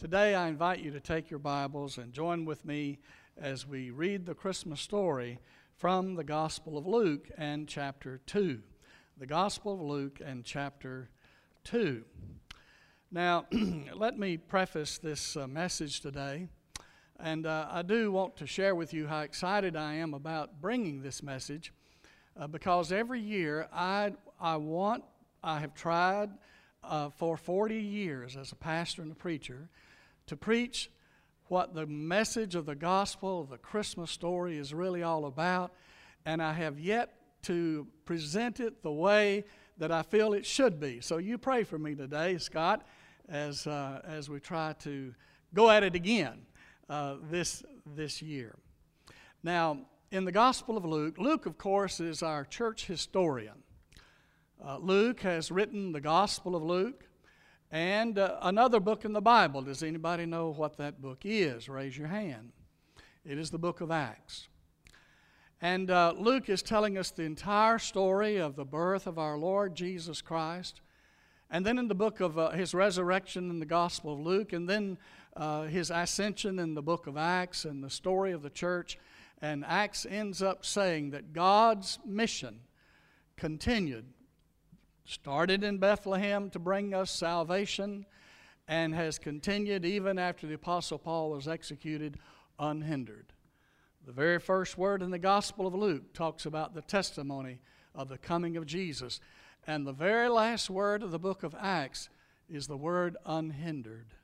Today, I invite you to take your Bibles and join with me as we read the Christmas story from the Gospel of Luke and chapter 2. The Gospel of Luke and chapter 2. Now, let me preface this uh, message today. And uh, I do want to share with you how excited I am about bringing this message uh, because every year I, I want, I have tried uh, for 40 years as a pastor and a preacher to preach what the message of the gospel, the Christmas story, is really all about. And I have yet to present it the way that I feel it should be. So you pray for me today, Scott, as, uh, as we try to go at it again uh, this, this year. Now, in the Gospel of Luke, Luke, of course, is our church historian. Uh, Luke has written the Gospel of Luke and uh, another book in the Bible. Does anybody know what that book is? Raise your hand. It is the book of Acts. And uh, Luke is telling us the entire story of the birth of our Lord Jesus Christ. And then in the book of uh, his resurrection in the Gospel of Luke, and then uh, his ascension in the book of Acts and the story of the church. And Acts ends up saying that God's mission continued started in Bethlehem to bring us salvation and has continued even after the Apostle Paul was executed unhindered. The very first word in the Gospel of Luke talks about the testimony of the coming of Jesus. And the very last word of the book of Acts is the word unhindered.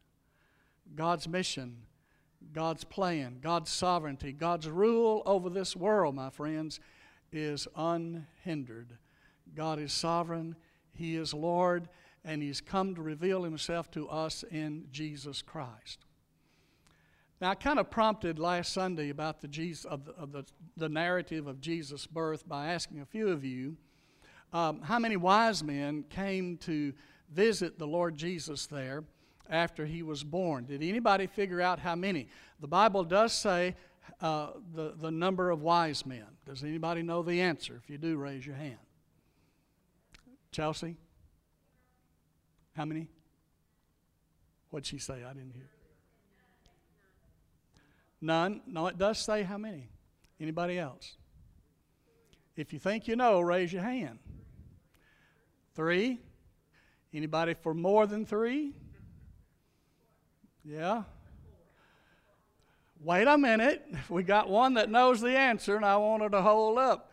God's mission, God's plan, God's sovereignty, God's rule over this world, my friends, is unhindered. God is sovereign, he is Lord, and He's come to reveal Himself to us in Jesus Christ. Now, I kind of prompted last Sunday about the, Jesus, of the, of the, the narrative of Jesus' birth by asking a few of you um, how many wise men came to visit the Lord Jesus there after he was born. Did anybody figure out how many? The Bible does say uh, the, the number of wise men. Does anybody know the answer? If you do, raise your hand. Chelsea? How many? What'd she say? I didn't hear. None. No, it does say how many. Anybody else? If you think you know, raise your hand. Three. Anybody for more than three? Yeah. Wait a minute. We got one that knows the answer, and I wanted to hold up.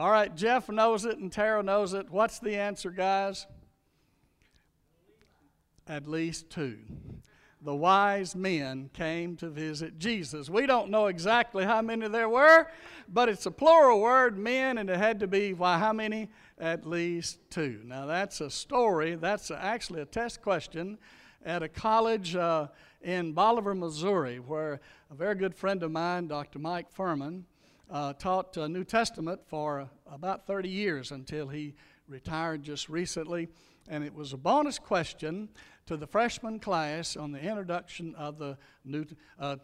All right, Jeff knows it and Tara knows it. What's the answer, guys? At least two. The wise men came to visit Jesus. We don't know exactly how many there were, but it's a plural word, men, and it had to be, why, how many? At least two. Now, that's a story. That's actually a test question at a college uh, in Bolivar, Missouri, where a very good friend of mine, Dr. Mike Furman, uh, taught uh, New Testament for about 30 years until he retired just recently. And it was a bonus question to the freshman class on the introduction of the New uh,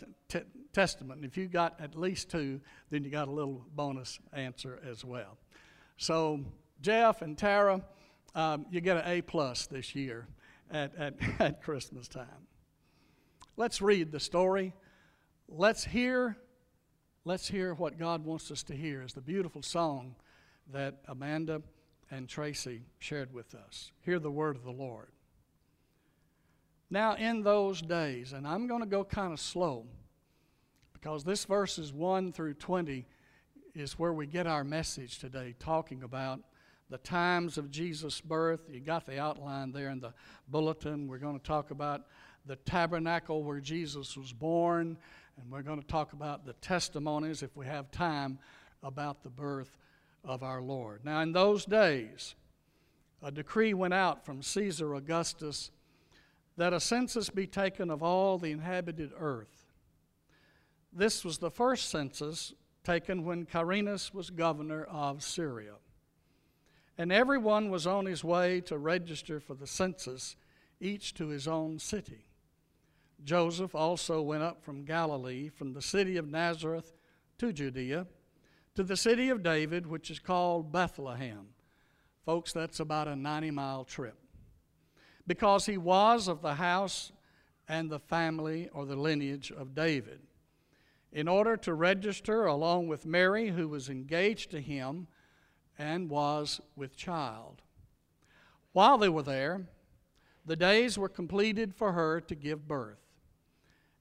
Testament. If you got at least two, then you got a little bonus answer as well. So, Jeff and Tara, um, you get an A plus this year at, at, at Christmas time. Let's read the story. Let's hear let's hear what God wants us to hear is the beautiful song that Amanda and Tracy shared with us. Hear the word of the Lord. Now, in those days, and I'm going to go kind of slow because this verses 1 through 20 is where we get our message today, talking about the times of Jesus' birth. You got the outline there in the bulletin. We're going to talk about the tabernacle where Jesus was born and we're going to talk about the testimonies, if we have time, about the birth of our Lord. Now, in those days, a decree went out from Caesar Augustus that a census be taken of all the inhabited earth. This was the first census taken when Quirinius was governor of Syria. And everyone was on his way to register for the census, each to his own city. Joseph also went up from Galilee, from the city of Nazareth to Judea, to the city of David, which is called Bethlehem. Folks, that's about a 90 mile trip. Because he was of the house and the family or the lineage of David in order to register along with Mary, who was engaged to him and was with child. While they were there, the days were completed for her to give birth.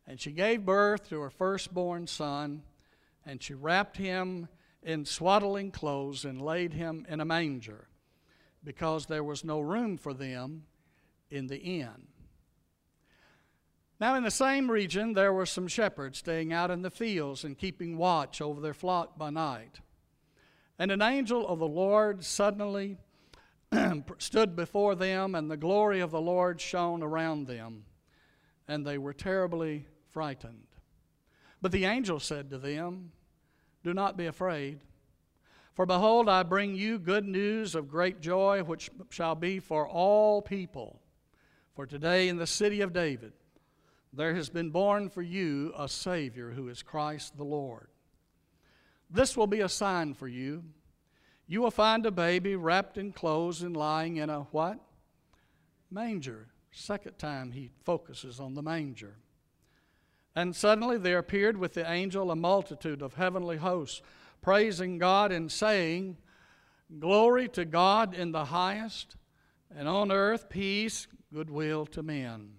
And she gave birth to her firstborn son, and she wrapped him in swaddling clothes and laid him in a manger, because there was no room for them in the inn. Now, in the same region, there were some shepherds staying out in the fields and keeping watch over their flock by night. And an angel of the Lord suddenly stood before them, and the glory of the Lord shone around them, and they were terribly frightened. But the angel said to them, Do not be afraid. For behold, I bring you good news of great joy, which shall be for all people. For today in the city of David, there has been born for you a Savior who is Christ the Lord. This will be a sign for you. You will find a baby wrapped in clothes and lying in a what? Manger. Second time he focuses on the manger. And suddenly there appeared with the angel a multitude of heavenly hosts, praising God and saying, Glory to God in the highest, and on earth peace, goodwill to men.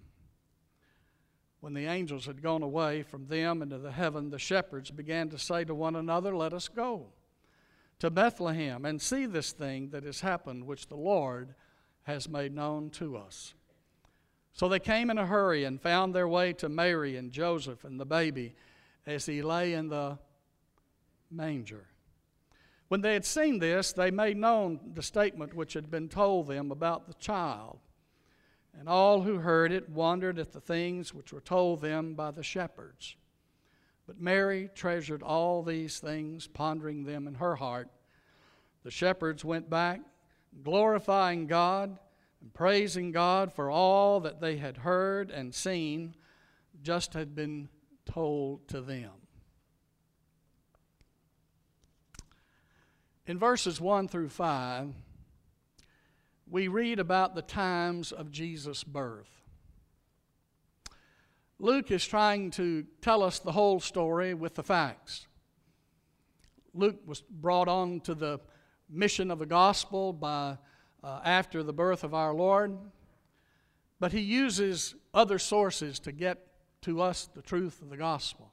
When the angels had gone away from them into the heaven, the shepherds began to say to one another, Let us go to Bethlehem and see this thing that has happened, which the Lord has made known to us. So they came in a hurry and found their way to Mary and Joseph and the baby as he lay in the manger. When they had seen this, they made known the statement which had been told them about the child. And all who heard it wondered at the things which were told them by the shepherds. But Mary treasured all these things, pondering them in her heart. The shepherds went back, glorifying God and praising God for all that they had heard and seen, just had been told to them. In verses 1 through 5, we read about the times of Jesus' birth. Luke is trying to tell us the whole story with the facts. Luke was brought on to the mission of the gospel by, uh, after the birth of our Lord, but he uses other sources to get to us the truth of the gospel.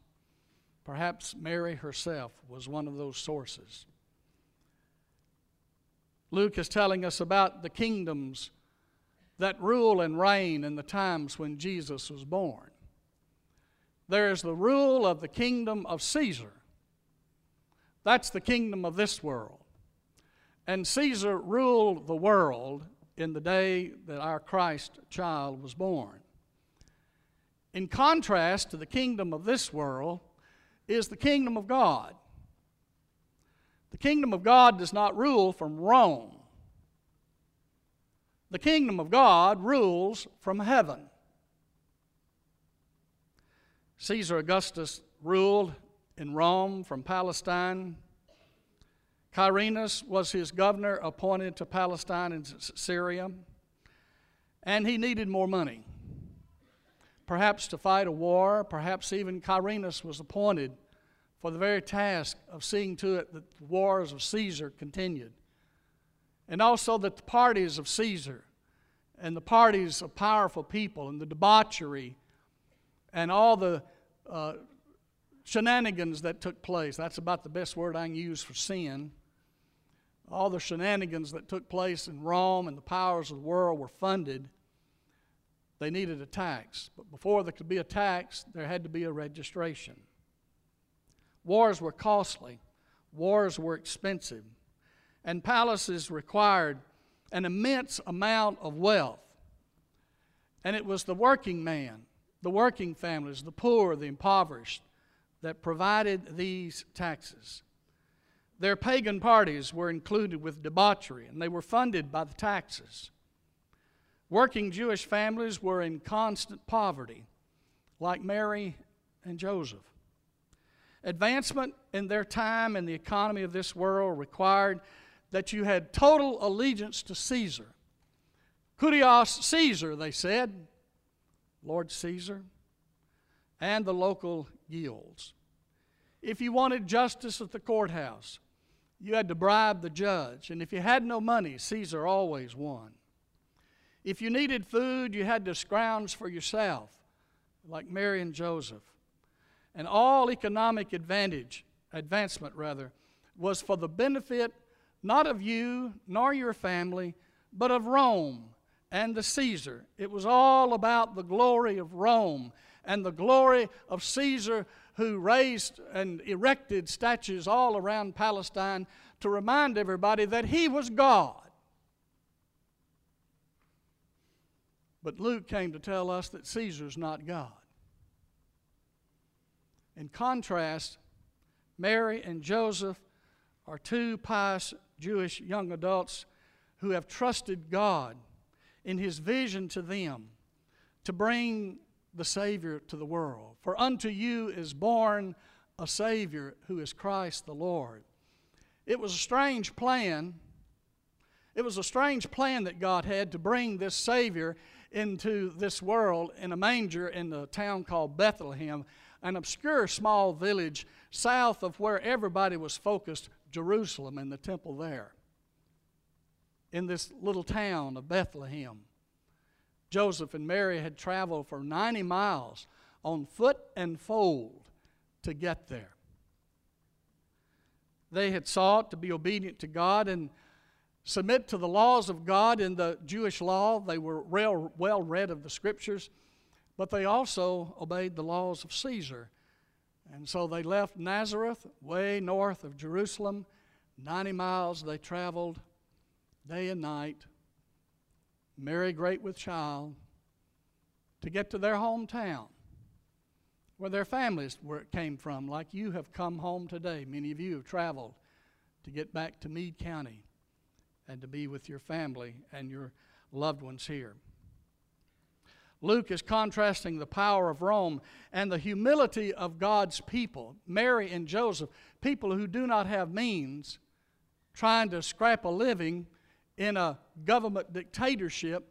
Perhaps Mary herself was one of those sources. Luke is telling us about the kingdoms that rule and reign in the times when Jesus was born. There is the rule of the kingdom of Caesar. That's the kingdom of this world. And Caesar ruled the world in the day that our Christ child was born. In contrast to the kingdom of this world is the kingdom of God. The kingdom of God does not rule from Rome. The kingdom of God rules from heaven. Caesar Augustus ruled in Rome from Palestine. Quirinius was his governor appointed to Palestine and Syria, and he needed more money. Perhaps to fight a war, perhaps even Quirinius was appointed for the very task of seeing to it that the wars of Caesar continued. And also that the parties of Caesar and the parties of powerful people and the debauchery and all the uh, shenanigans that took place. That's about the best word I can use for sin. All the shenanigans that took place in Rome and the powers of the world were funded. They needed a tax. But before there could be a tax, there had to be a registration. Wars were costly, wars were expensive, and palaces required an immense amount of wealth. And it was the working man, the working families, the poor, the impoverished, that provided these taxes. Their pagan parties were included with debauchery, and they were funded by the taxes. Working Jewish families were in constant poverty, like Mary and Joseph. Advancement in their time in the economy of this world required that you had total allegiance to Caesar. Kurios Caesar, they said. Lord Caesar, and the local guilds. If you wanted justice at the courthouse, you had to bribe the judge. And if you had no money, Caesar always won. If you needed food, you had to scrounge for yourself, like Mary and Joseph. And all economic advantage, advancement rather, was for the benefit not of you nor your family, but of Rome and the Caesar. It was all about the glory of Rome and the glory of Caesar who raised and erected statues all around Palestine to remind everybody that he was God. But Luke came to tell us that Caesar's not God. In contrast, Mary and Joseph are two pious Jewish young adults who have trusted God in His vision to them to bring the Savior to the world. For unto you is born a Savior who is Christ the Lord. It was a strange plan. It was a strange plan that God had to bring this Savior into this world in a manger in a town called Bethlehem, an obscure small village south of where everybody was focused, Jerusalem and the temple there. In this little town of Bethlehem. Joseph and Mary had traveled for 90 miles on foot and fold to get there. They had sought to be obedient to God and submit to the laws of God in the Jewish law. They were well, well read of the scriptures, but they also obeyed the laws of Caesar. And so they left Nazareth, way north of Jerusalem. 90 miles they traveled day and night Mary great with child, to get to their hometown where their families were, came from, like you have come home today. Many of you have traveled to get back to Meade County and to be with your family and your loved ones here. Luke is contrasting the power of Rome and the humility of God's people, Mary and Joseph, people who do not have means, trying to scrap a living in a government dictatorship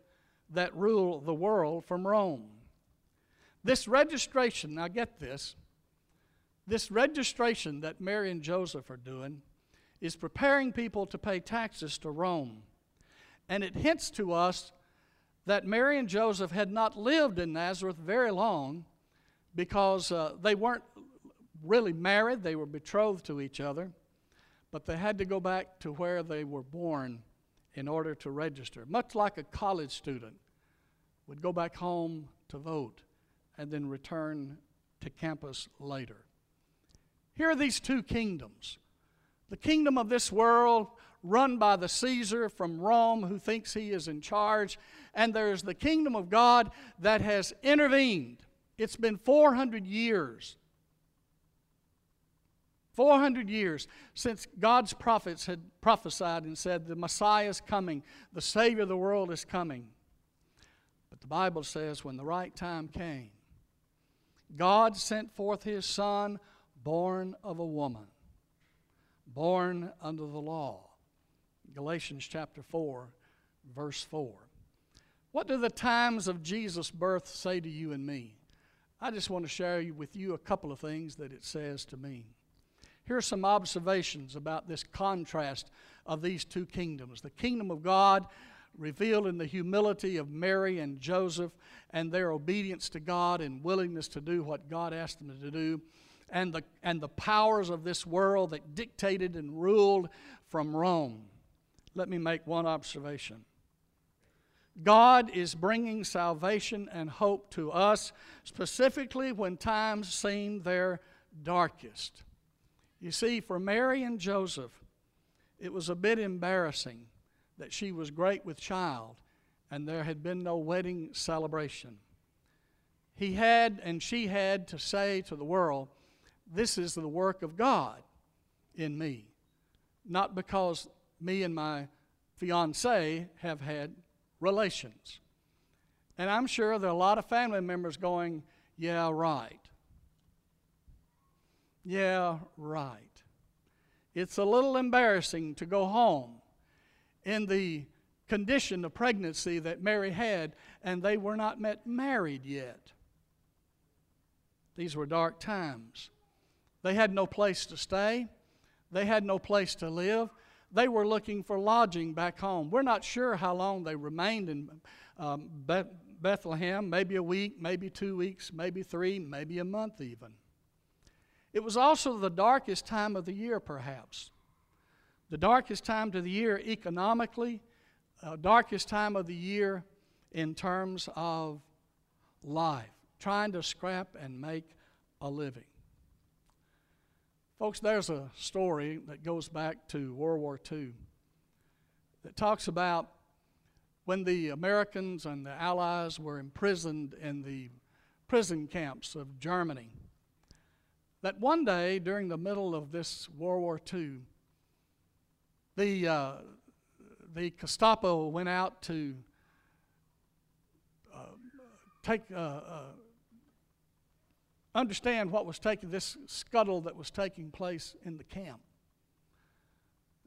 that ruled the world from Rome. This registration, now get this, this registration that Mary and Joseph are doing is preparing people to pay taxes to Rome. And it hints to us that Mary and Joseph had not lived in Nazareth very long because uh, they weren't really married, they were betrothed to each other, but they had to go back to where they were born in order to register. Much like a college student would go back home to vote and then return to campus later. Here are these two kingdoms the kingdom of this world, run by the Caesar from Rome who thinks he is in charge, and there's the kingdom of God that has intervened. It's been 400 years 400 years since God's prophets had prophesied and said, The Messiah is coming, the Savior of the world is coming. But the Bible says, when the right time came, God sent forth His Son, born of a woman, born under the law. Galatians chapter 4, verse 4. What do the times of Jesus' birth say to you and me? I just want to share with you a couple of things that it says to me. Here are some observations about this contrast of these two kingdoms the kingdom of God, revealed in the humility of Mary and Joseph and their obedience to God and willingness to do what God asked them to do, and the, and the powers of this world that dictated and ruled from Rome. Let me make one observation. God is bringing salvation and hope to us, specifically when times seem their darkest. You see, for Mary and Joseph, it was a bit embarrassing that she was great with child and there had been no wedding celebration. He had and she had to say to the world, This is the work of God in me. Not because me and my fiance have had relations. And I'm sure there are a lot of family members going, Yeah, right. Yeah, right. It's a little embarrassing to go home in the condition of pregnancy that Mary had, and they were not met married yet. These were dark times. They had no place to stay, they had no place to live. They were looking for lodging back home. We're not sure how long they remained in um, Bethlehem maybe a week, maybe two weeks, maybe three, maybe a month even. It was also the darkest time of the year, perhaps. The darkest time of the year economically, uh, darkest time of the year in terms of life, trying to scrap and make a living. Folks, there's a story that goes back to World War II that talks about when the Americans and the Allies were imprisoned in the prison camps of Germany. That one day during the middle of this World War II, the, uh, the Gestapo went out to uh, take, uh, uh understand what was taking, this scuttle that was taking place in the camp.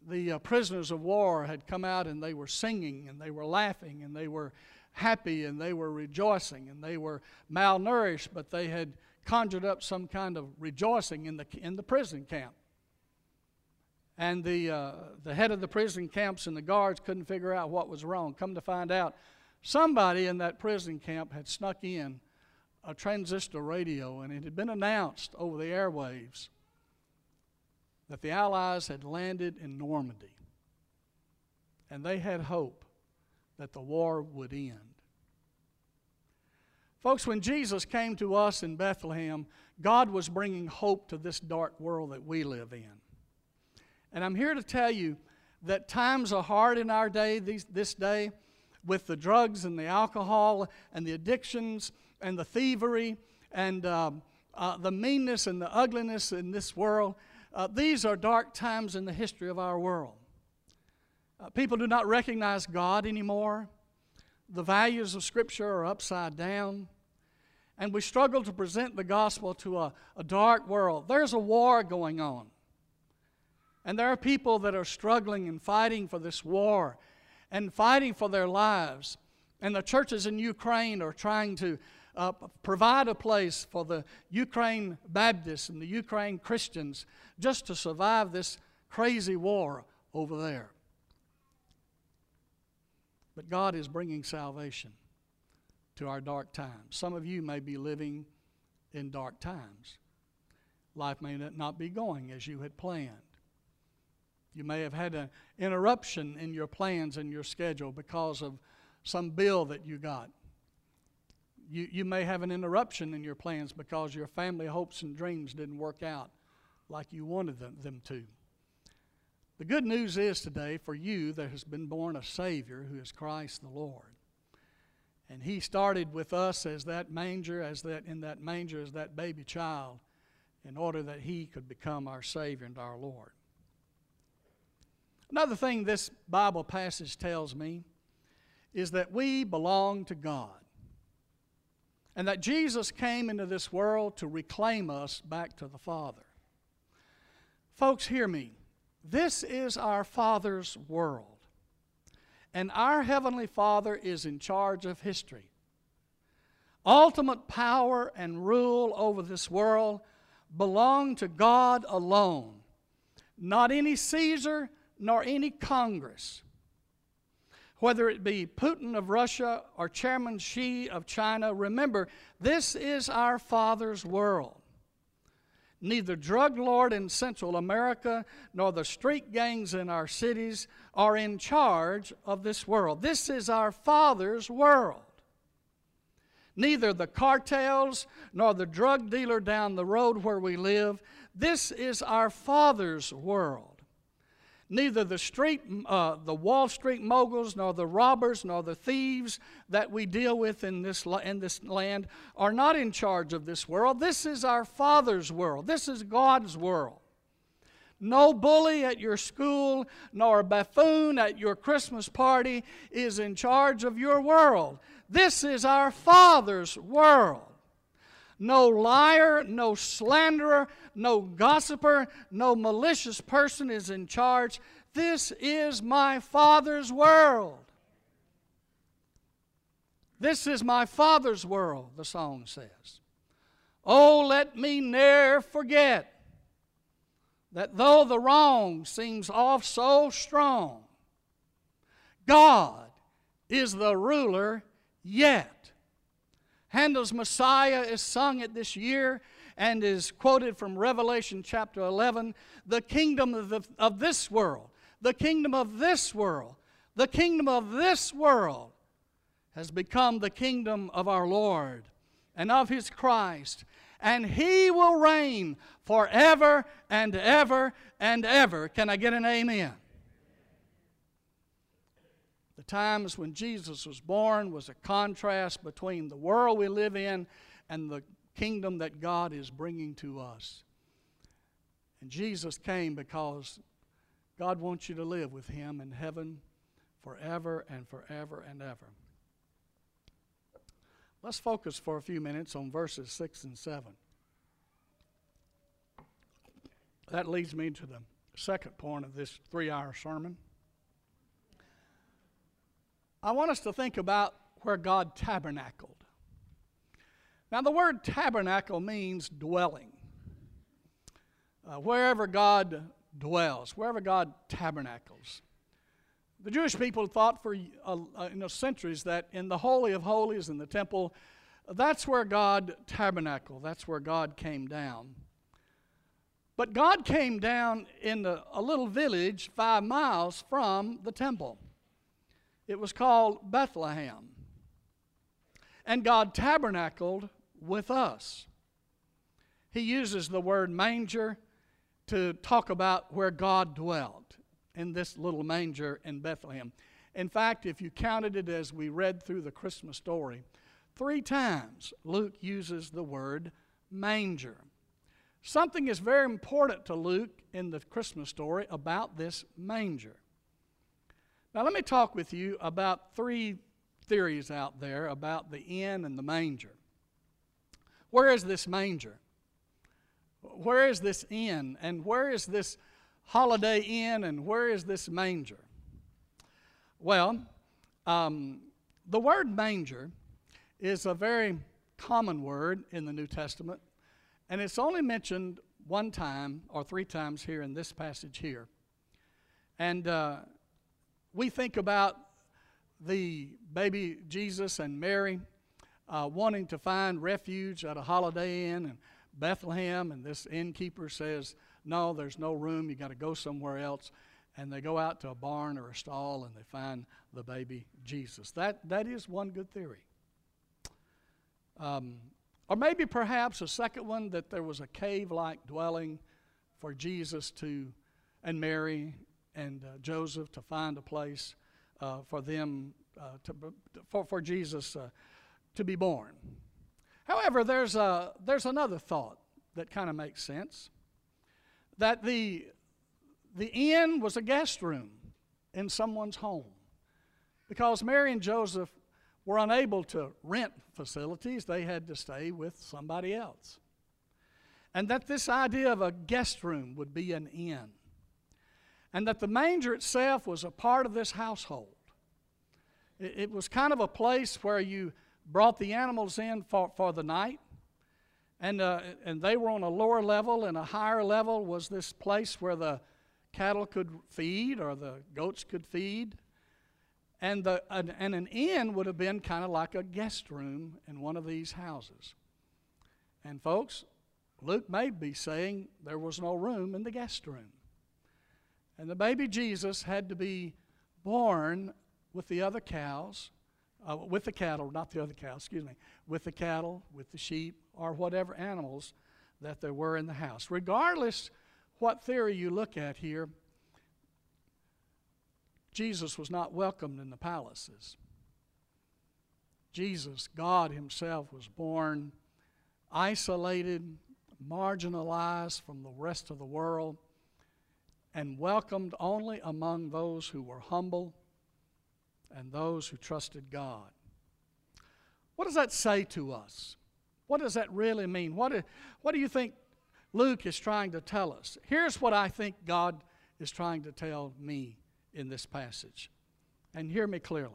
The uh, prisoners of war had come out and they were singing and they were laughing and they were happy and they were rejoicing and they were malnourished, but they had conjured up some kind of rejoicing in the, in the prison camp. And the, uh, the head of the prison camps and the guards couldn't figure out what was wrong. Come to find out, somebody in that prison camp had snuck in a transistor radio and it had been announced over the airwaves that the Allies had landed in Normandy and they had hope that the war would end. Folks, when Jesus came to us in Bethlehem, God was bringing hope to this dark world that we live in. And I'm here to tell you that times are hard in our day, these, this day, with the drugs and the alcohol and the addictions and the thievery and um, uh, the meanness and the ugliness in this world. Uh, these are dark times in the history of our world. Uh, people do not recognize God anymore. The values of Scripture are upside down. And we struggle to present the gospel to a, a dark world. There's a war going on. And there are people that are struggling and fighting for this war and fighting for their lives. And the churches in Ukraine are trying to uh, provide a place for the Ukraine Baptists and the Ukraine Christians just to survive this crazy war over there. But God is bringing salvation to our dark times. Some of you may be living in dark times. Life may not be going as you had planned. You may have had an interruption in your plans and your schedule because of some bill that you got you, you may have an interruption in your plans because your family hopes and dreams didn't work out like you wanted them, them to. The good news is today for you there has been born a Savior who is Christ the Lord. And he started with us as that manger, as that in that manger as that baby child, in order that he could become our Savior and our Lord. Another thing this Bible passage tells me is that we belong to God and that Jesus came into this world to reclaim us back to the Father. Folks, hear me. This is our Father's world, and our Heavenly Father is in charge of history. Ultimate power and rule over this world belong to God alone, not any Caesar nor any Congress whether it be Putin of Russia or Chairman Xi of China, remember, this is our Father's world. Neither drug lord in Central America nor the street gangs in our cities are in charge of this world. This is our Father's world. Neither the cartels nor the drug dealer down the road where we live. This is our Father's world. Neither the street, uh, the Wall Street moguls, nor the robbers, nor the thieves that we deal with in this, in this land are not in charge of this world. This is our Father's world. This is God's world. No bully at your school, nor a buffoon at your Christmas party is in charge of your world. This is our Father's world. No liar, no slanderer, no gossiper, no malicious person is in charge. This is my Father's world. This is my Father's world, the song says. Oh, let me ne'er forget that though the wrong seems off so strong, God is the ruler yet. Handel's Messiah is sung at this year and is quoted from Revelation chapter 11. The kingdom of, the, of this world, the kingdom of this world, the kingdom of this world has become the kingdom of our Lord and of his Christ. And he will reign forever and ever and ever. Can I get an amen? Times when Jesus was born was a contrast between the world we live in and the kingdom that God is bringing to us. And Jesus came because God wants you to live with Him in heaven forever and forever and ever. Let's focus for a few minutes on verses 6 and 7. That leads me to the second point of this three hour sermon. I want us to think about where God tabernacled. Now, the word tabernacle means dwelling. Uh, wherever God dwells, wherever God tabernacles. The Jewish people thought for uh, uh, you know, centuries that in the Holy of Holies, in the temple, that's where God tabernacled, that's where God came down. But God came down in the, a little village five miles from the temple. It was called Bethlehem. And God tabernacled with us. He uses the word manger to talk about where God dwelt in this little manger in Bethlehem. In fact, if you counted it as we read through the Christmas story, three times Luke uses the word manger. Something is very important to Luke in the Christmas story about this manger. Now, let me talk with you about three theories out there about the inn and the manger. Where is this manger? Where is this inn? And where is this holiday inn? And where is this manger? Well, um, the word manger is a very common word in the New Testament, and it's only mentioned one time or three times here in this passage here. And uh, we think about the baby Jesus and Mary uh, wanting to find refuge at a Holiday Inn in Bethlehem, and this innkeeper says, No, there's no room, you got to go somewhere else. And they go out to a barn or a stall and they find the baby Jesus. That, that is one good theory. Um, or maybe perhaps a second one that there was a cave like dwelling for Jesus to, and Mary and uh, Joseph to find a place uh, for them, uh, to, for, for Jesus uh, to be born. However, there's, a, there's another thought that kind of makes sense that the, the inn was a guest room in someone's home because Mary and Joseph were unable to rent facilities, they had to stay with somebody else. And that this idea of a guest room would be an inn and that the manger itself was a part of this household. It, it, was kind of a place where you brought the animals in for, for the night, and, uh, and they were on a lower level, and a higher level was this place where the cattle could feed or the goats could feed. And, the, and, and an inn would have been kind of like a guest room in one of these houses. And, folks, Luke may be saying there was no room in the guest room. And the baby Jesus had to be born with the other cows, uh, with the cattle, not the other cows, excuse me, with the cattle, with the sheep, or whatever animals that there were in the house. Regardless what theory you look at here, Jesus was not welcomed in the palaces. Jesus, God Himself, was born isolated, marginalized from the rest of the world and welcomed only among those who were humble and those who trusted God. What does that say to us? What does that really mean? What do, what do you think Luke is trying to tell us? Here's what I think God is trying to tell me in this passage. And hear me clearly.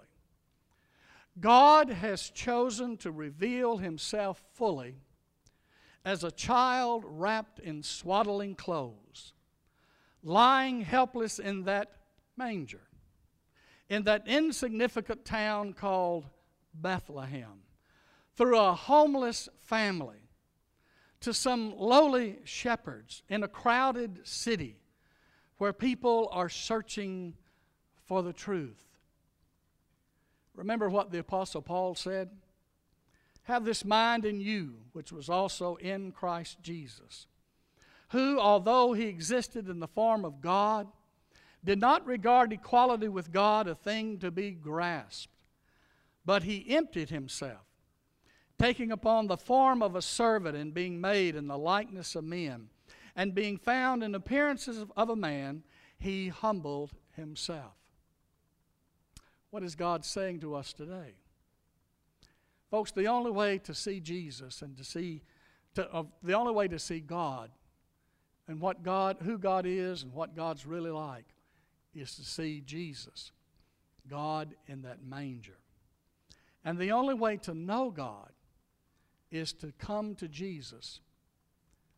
God has chosen to reveal himself fully as a child wrapped in swaddling clothes, lying helpless in that manger, in that insignificant town called Bethlehem, through a homeless family to some lowly shepherds in a crowded city where people are searching for the truth. Remember what the Apostle Paul said? Have this mind in you, which was also in Christ Jesus, who, although he existed in the form of God, did not regard equality with God a thing to be grasped, but he emptied himself, taking upon the form of a servant and being made in the likeness of men, and being found in appearances of a man, he humbled himself. What is God saying to us today? Folks, the only way to see Jesus and to see, to, uh, the only way to see God and what God, who God is and what God's really like is to see Jesus, God in that manger. And the only way to know God is to come to Jesus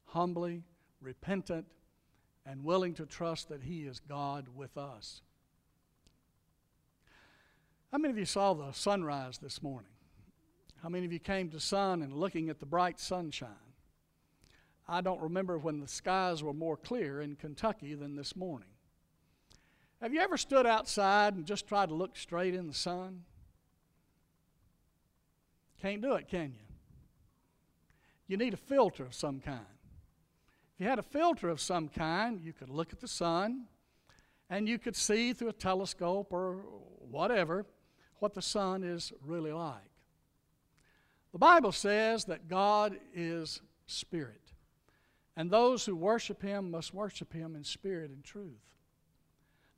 humbly, repentant, and willing to trust that He is God with us. How many of you saw the sunrise this morning? How many of you came to sun and looking at the bright sunshine? I don't remember when the skies were more clear in Kentucky than this morning. Have you ever stood outside and just tried to look straight in the sun? Can't do it, can you? You need a filter of some kind. If you had a filter of some kind, you could look at the sun and you could see through a telescope or whatever what the sun is really like. The Bible says that God is spirit, and those who worship him must worship him in spirit and truth.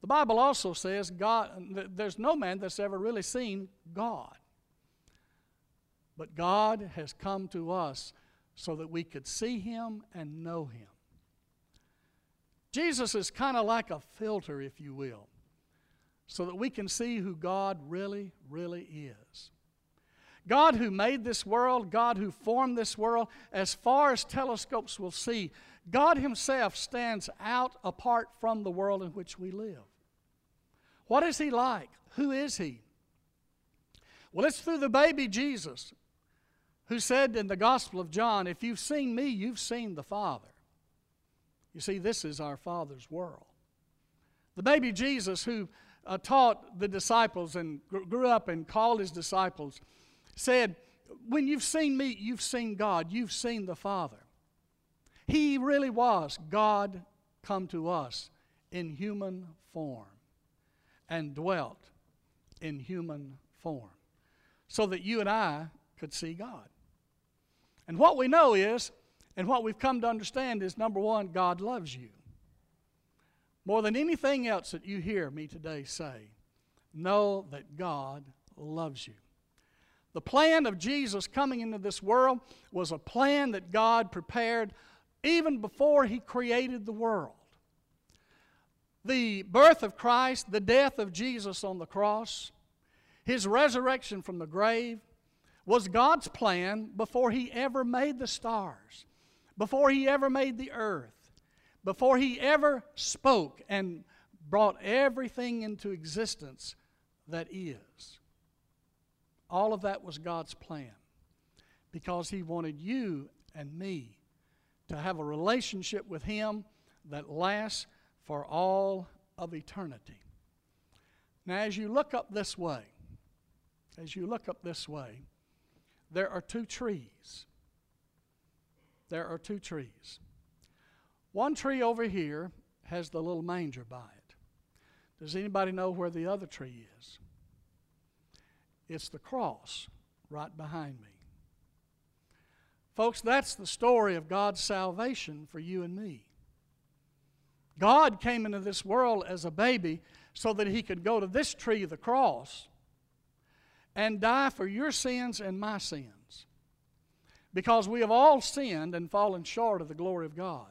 The Bible also says God there's no man that's ever really seen God. But God has come to us so that we could see him and know him. Jesus is kind of like a filter, if you will, so that we can see who God really, really is. God who made this world, God who formed this world, as far as telescopes will see, God Himself stands out apart from the world in which we live. What is He like? Who is He? Well, it's through the baby Jesus who said in the Gospel of John, If you've seen me, you've seen the Father. You see, this is our Father's world. The baby Jesus who uh, taught the disciples and grew up and called his disciples said, When you've seen me, you've seen God, you've seen the Father. He really was God come to us in human form and dwelt in human form so that you and I could see God. And what we know is, and what we've come to understand is number one, God loves you. More than anything else that you hear me today say, know that God loves you. The plan of Jesus coming into this world was a plan that God prepared even before He created the world. The birth of Christ, the death of Jesus on the cross, His resurrection from the grave was God's plan before He ever made the stars, before He ever made the earth, before He ever spoke and brought everything into existence that is. All of that was God's plan because He wanted you and me to have a relationship with Him that lasts for all of eternity. Now, as you look up this way, as you look up this way, there are two trees. There are two trees. One tree over here has the little manger by it. Does anybody know where the other tree is? It's the cross right behind me. Folks, that's the story of God's salvation for you and me. God came into this world as a baby so that he could go to this tree, the cross, and die for your sins and my sins. Because we have all sinned and fallen short of the glory of God.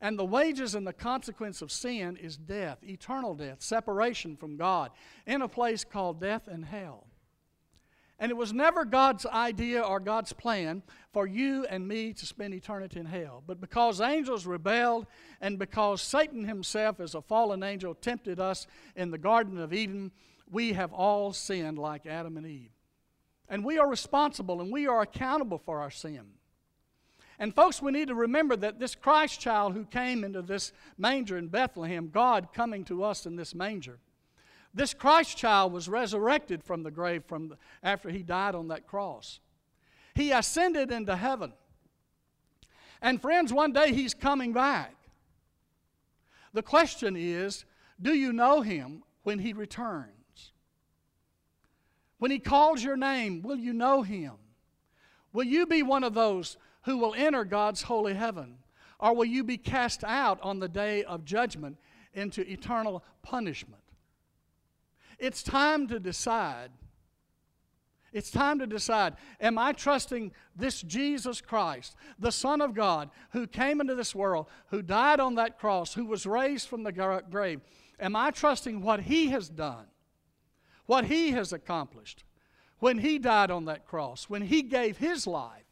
And the wages and the consequence of sin is death, eternal death, separation from God, in a place called death and hell. And it was never God's idea or God's plan for you and me to spend eternity in hell. But because angels rebelled and because Satan himself, as a fallen angel, tempted us in the Garden of Eden, we have all sinned like Adam and Eve. And we are responsible and we are accountable for our sin. And, folks, we need to remember that this Christ child who came into this manger in Bethlehem, God coming to us in this manger, this Christ child was resurrected from the grave from the, after he died on that cross. He ascended into heaven. And, friends, one day he's coming back. The question is do you know him when he returns? When he calls your name, will you know him? Will you be one of those who will enter God's holy heaven? Or will you be cast out on the day of judgment into eternal punishment? It's time to decide. It's time to decide Am I trusting this Jesus Christ, the Son of God, who came into this world, who died on that cross, who was raised from the grave? Am I trusting what He has done? what He has accomplished when He died on that cross, when He gave His life,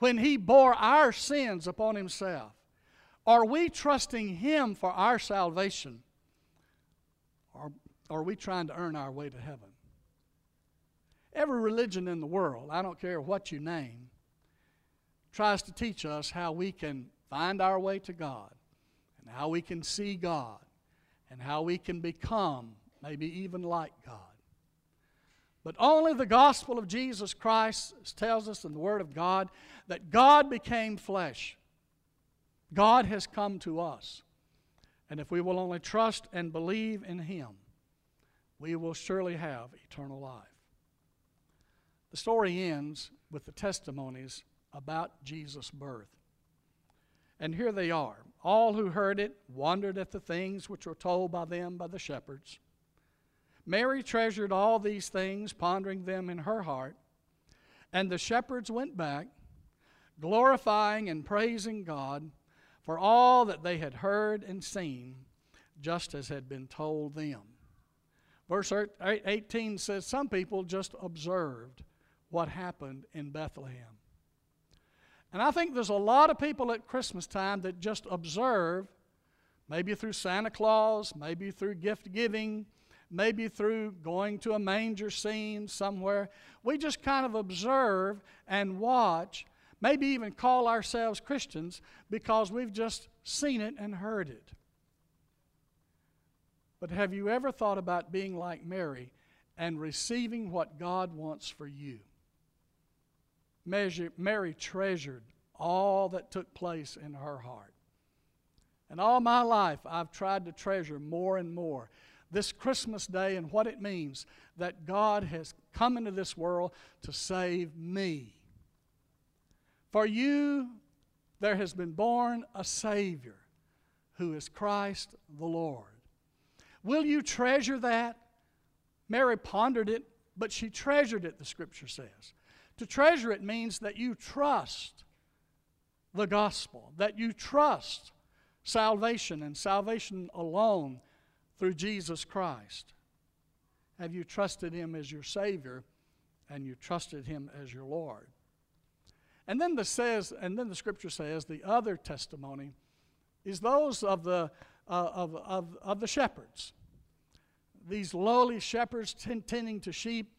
when He bore our sins upon Himself? Are we trusting Him for our salvation? Or are we trying to earn our way to heaven? Every religion in the world, I don't care what you name, tries to teach us how we can find our way to God and how we can see God and how we can become maybe even like God. But only the gospel of Jesus Christ tells us in the Word of God that God became flesh. God has come to us. And if we will only trust and believe in Him, we will surely have eternal life. The story ends with the testimonies about Jesus' birth. And here they are. All who heard it wondered at the things which were told by them by the shepherds. Mary treasured all these things, pondering them in her heart. And the shepherds went back, glorifying and praising God for all that they had heard and seen, just as had been told them. Verse 18 says, Some people just observed what happened in Bethlehem. And I think there's a lot of people at Christmas time that just observe, maybe through Santa Claus, maybe through gift giving, maybe through going to a manger scene somewhere. We just kind of observe and watch, maybe even call ourselves Christians because we've just seen it and heard it. But have you ever thought about being like Mary and receiving what God wants for you? Mary treasured all that took place in her heart. And all my life, I've tried to treasure more and more this Christmas day and what it means that God has come into this world to save me. For you, there has been born a Savior who is Christ the Lord. Will you treasure that? Mary pondered it, but she treasured it, the scripture says. To treasure it means that you trust the gospel, that you trust salvation and salvation alone through Jesus Christ? Have you trusted Him as your Savior and you trusted Him as your Lord? And then the says, and then the Scripture says the other testimony is those of the uh, of, of, of the shepherds. These lowly shepherds tending to sheep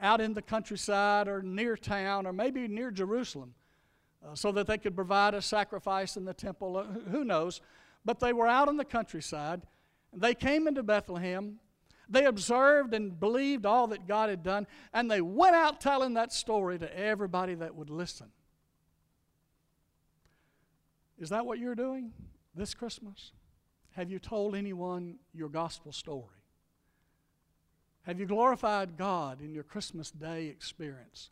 out in the countryside or near town or maybe near Jerusalem uh, so that they could provide a sacrifice in the temple. Uh, who knows? But they were out in the countryside they came into Bethlehem. They observed and believed all that God had done, and they went out telling that story to everybody that would listen. Is that what you're doing this Christmas? Have you told anyone your gospel story? Have you glorified God in your Christmas day experience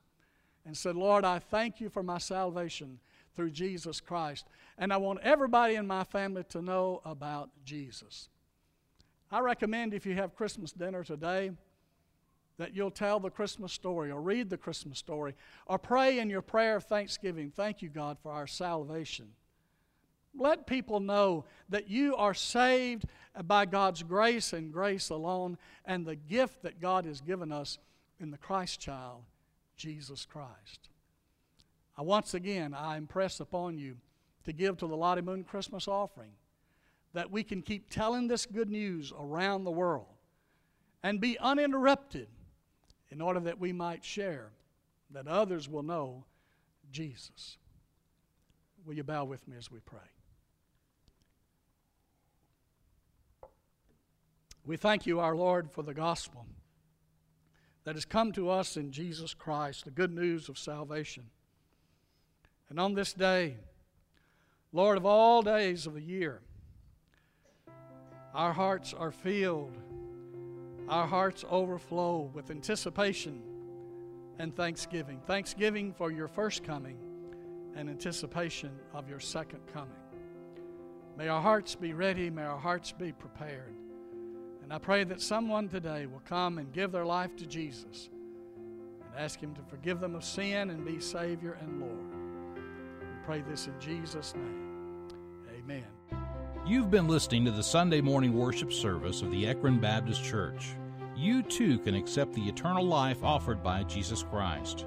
and said, Lord, I thank you for my salvation through Jesus Christ, and I want everybody in my family to know about Jesus? I recommend if you have Christmas dinner today that you'll tell the Christmas story or read the Christmas story or pray in your prayer of thanksgiving. Thank you, God, for our salvation. Let people know that you are saved by God's grace and grace alone, and the gift that God has given us in the Christ child, Jesus Christ. I once again I impress upon you to give to the Lottie Moon Christmas offering that we can keep telling this good news around the world and be uninterrupted in order that we might share, that others will know Jesus. Will you bow with me as we pray? We thank you, our Lord, for the gospel that has come to us in Jesus Christ, the good news of salvation. And on this day, Lord, of all days of the year, our hearts are filled, our hearts overflow with anticipation and thanksgiving. Thanksgiving for your first coming and anticipation of your second coming. May our hearts be ready, may our hearts be prepared. And I pray that someone today will come and give their life to Jesus and ask Him to forgive them of sin and be Savior and Lord. We pray this in Jesus' name. Amen. You've been listening to the Sunday morning worship service of the Ekron Baptist Church. You too can accept the eternal life offered by Jesus Christ.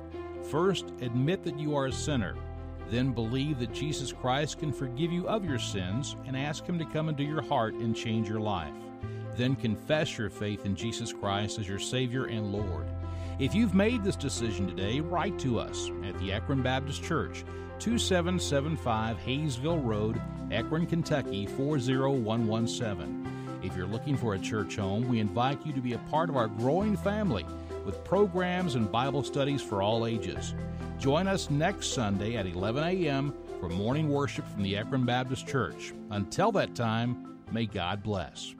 First, admit that you are a sinner. Then believe that Jesus Christ can forgive you of your sins and ask Him to come into your heart and change your life. Then confess your faith in Jesus Christ as your Savior and Lord. If you've made this decision today, write to us at the Ekron Baptist Church, 2775 Hayesville Road, Ekron, Kentucky 40117. If you're looking for a church home, we invite you to be a part of our growing family with programs and Bible studies for all ages. Join us next Sunday at 11 a.m. for morning worship from the Ekron Baptist Church. Until that time, may God bless.